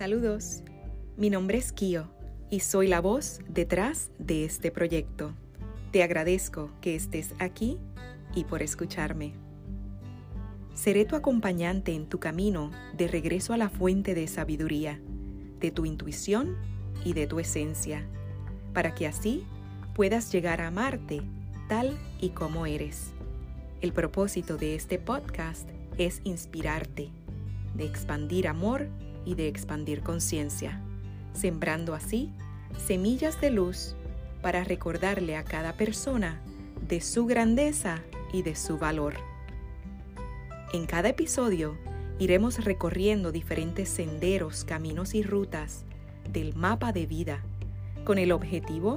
Saludos, mi nombre es Kio y soy la voz detrás de este proyecto. Te agradezco que estés aquí y por escucharme. Seré tu acompañante en tu camino de regreso a la fuente de sabiduría, de tu intuición y de tu esencia, para que así puedas llegar a amarte tal y como eres. El propósito de este podcast es inspirarte, de expandir amor y de expandir conciencia, sembrando así semillas de luz para recordarle a cada persona de su grandeza y de su valor. En cada episodio iremos recorriendo diferentes senderos, caminos y rutas del mapa de vida con el objetivo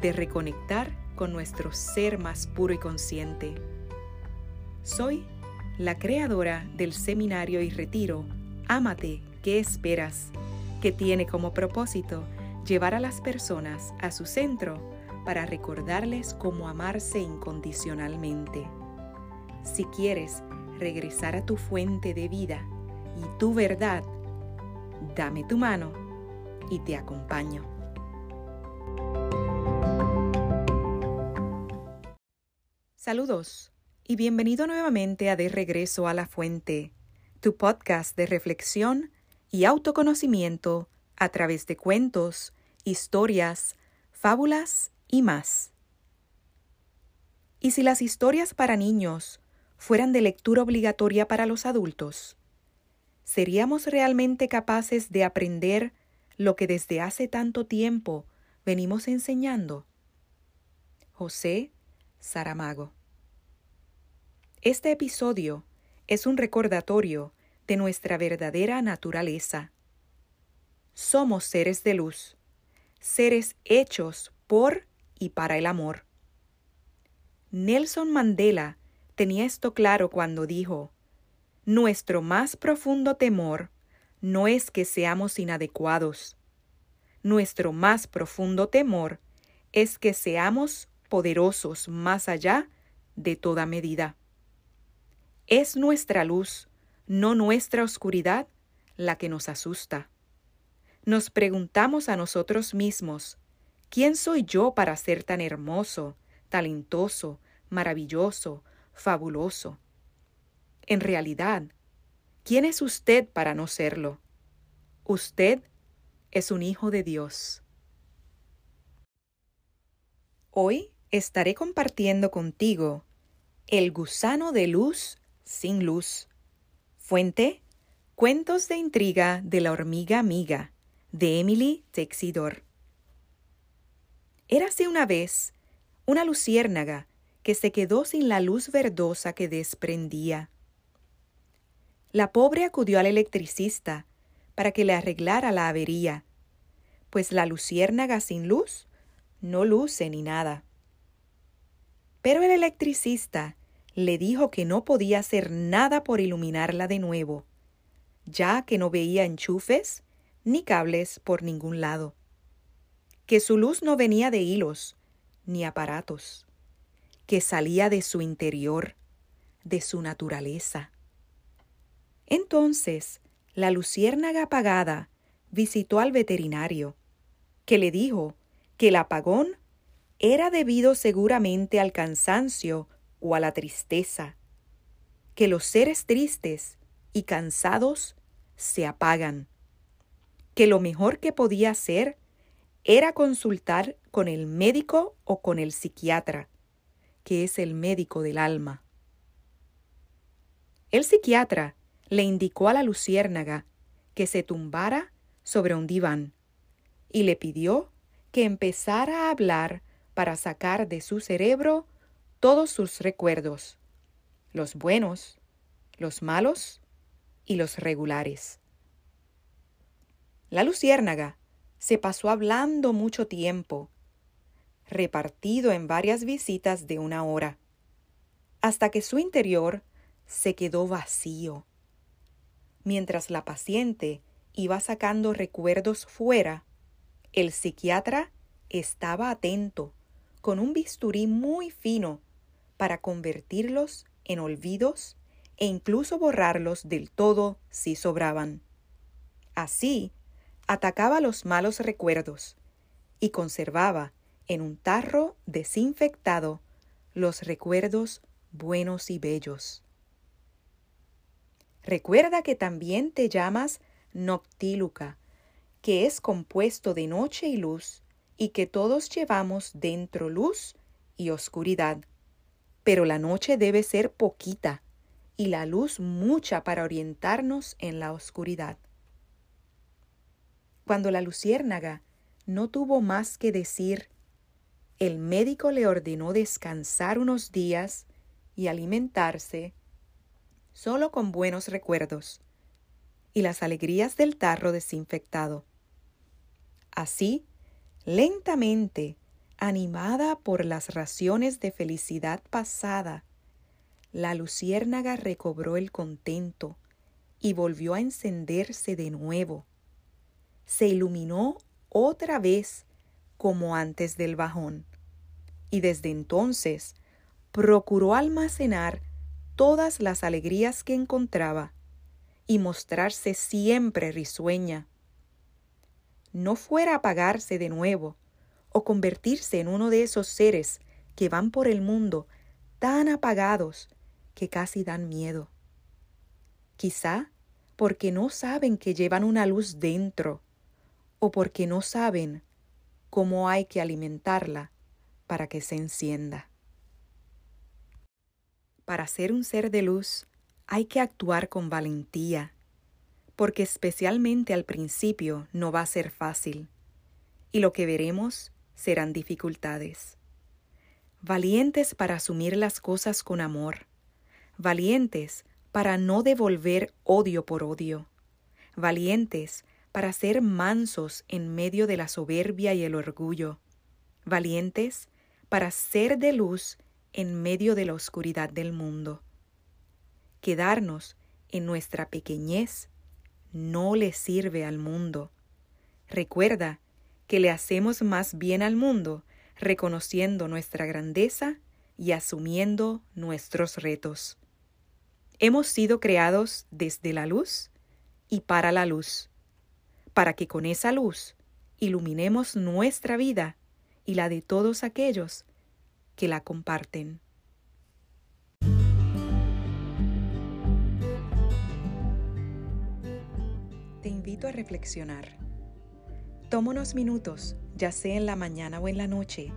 de reconectar con nuestro ser más puro y consciente. Soy la creadora del seminario y retiro Ámate ¿Qué esperas? que tiene como propósito llevar a las personas a su centro para recordarles cómo amarse incondicionalmente. Si quieres regresar a tu fuente de vida y tu verdad, dame tu mano y te acompaño. Saludos y bienvenido nuevamente a De Regreso a la Fuente, tu podcast de reflexión y autoconocimiento a través de cuentos, historias, fábulas y más. ¿Y si las historias para niños fueran de lectura obligatoria para los adultos? ¿Seríamos realmente capaces de aprender lo que desde hace tanto tiempo venimos enseñando? José Saramago. Este episodio es un recordatorio de nuestra verdadera naturaleza. Somos seres de luz, seres hechos por y para el amor. Nelson Mandela tenía esto claro cuando dijo, Nuestro más profundo temor no es que seamos inadecuados. Nuestro más profundo temor es que seamos poderosos más allá de toda medida. Es nuestra luz, no nuestra oscuridad, la que nos asusta. Nos preguntamos a nosotros mismos, ¿quién soy yo para ser tan hermoso, talentoso, maravilloso, fabuloso? En realidad, ¿quién es usted para no serlo? Usted es un hijo de Dios. Hoy estaré compartiendo contigo el gusano de luz sin luz Fuente: Cuentos de intriga de la hormiga amiga de Emily Texidor. Érase una vez una luciérnaga que se quedó sin la luz verdosa que desprendía. La pobre acudió al electricista para que le arreglara la avería, pues la luciérnaga sin luz no luce ni nada. Pero el electricista le dijo que no podía hacer nada por iluminarla de nuevo, ya que no veía enchufes ni cables por ningún lado, que su luz no venía de hilos ni aparatos, que salía de su interior, de su naturaleza. Entonces, la luciérnaga apagada visitó al veterinario, que le dijo que el apagón era debido seguramente al cansancio o a la tristeza, que los seres tristes y cansados se apagan, que lo mejor que podía hacer era consultar con el médico o con el psiquiatra, que es el médico del alma. El psiquiatra le indicó a la luciérnaga que se tumbara sobre un diván y le pidió que empezara a hablar para sacar de su cerebro todos sus recuerdos, los buenos, los malos y los regulares. La luciérnaga se pasó hablando mucho tiempo, repartido en varias visitas de una hora, hasta que su interior se quedó vacío. Mientras la paciente iba sacando recuerdos fuera, el psiquiatra estaba atento, con un bisturí muy fino para convertirlos en olvidos e incluso borrarlos del todo si sobraban. Así, atacaba los malos recuerdos y conservaba en un tarro desinfectado los recuerdos buenos y bellos. Recuerda que también te llamas Noctíluca, que es compuesto de noche y luz, y que todos llevamos dentro luz y oscuridad. Pero la noche debe ser poquita y la luz mucha para orientarnos en la oscuridad. Cuando la luciérnaga no tuvo más que decir, el médico le ordenó descansar unos días y alimentarse solo con buenos recuerdos y las alegrías del tarro desinfectado. Así, lentamente, animada por las raciones de felicidad pasada, la luciérnaga recobró el contento y volvió a encenderse de nuevo. Se iluminó otra vez como antes del bajón, y desde entonces procuró almacenar todas las alegrías que encontraba y mostrarse siempre risueña. No fuera a apagarse de nuevo o convertirse en uno de esos seres que van por el mundo tan apagados que casi dan miedo. Quizá porque no saben que llevan una luz dentro o porque no saben cómo hay que alimentarla para que se encienda. Para ser un ser de luz hay que actuar con valentía, porque especialmente al principio no va a ser fácil, y lo que veremos serán dificultades. Valientes para asumir las cosas con amor, valientes para no devolver odio por odio, valientes para ser mansos en medio de la soberbia y el orgullo, valientes para ser de luz en medio de la oscuridad del mundo. Quedarnos en nuestra pequeñez no le sirve al mundo. Recuerda que le hacemos más bien al mundo reconociendo nuestra grandeza y asumiendo nuestros retos. Hemos sido creados desde la luz y para la luz, para que con esa luz iluminemos nuestra vida y la de todos aquellos que la comparten. Te invito a reflexionar. Toma unos minutos, ya sea en la mañana o en la noche,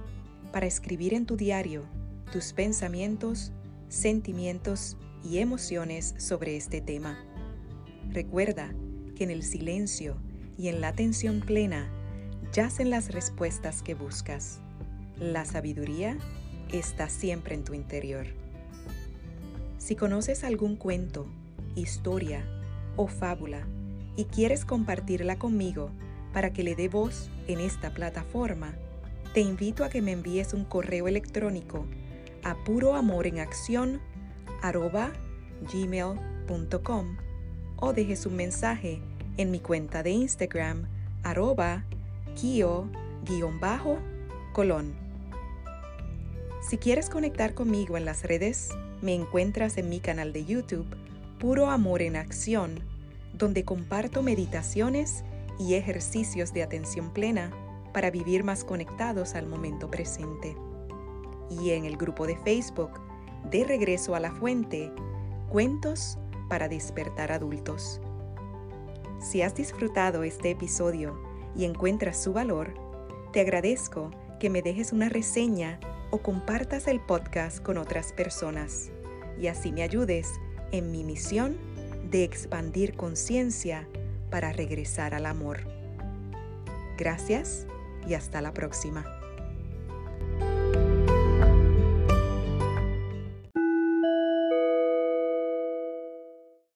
para escribir en tu diario tus pensamientos, sentimientos y emociones sobre este tema. Recuerda que en el silencio y en la atención plena yacen las respuestas que buscas. La sabiduría está siempre en tu interior. Si conoces algún cuento, historia o fábula y quieres compartirla conmigo para que le dé voz en esta plataforma, te invito a que me envíes un correo electrónico a puroamorenacción@gmail.com o dejes un mensaje en mi cuenta de Instagram arroba kio-colón. Si quieres conectar conmigo en las redes, me encuentras en mi canal de YouTube Puro Amor en Acción, donde comparto meditaciones y ejercicios de atención plena para vivir más conectados al momento presente. Y en el grupo de Facebook De Regreso a la Fuente, Cuentos para despertar adultos. Si has disfrutado este episodio y encuentras su valor, te agradezco que me dejes una reseña o compartas el podcast con otras personas y así me ayudes en mi misión de expandir conciencia para regresar al amor. Gracias y hasta la próxima.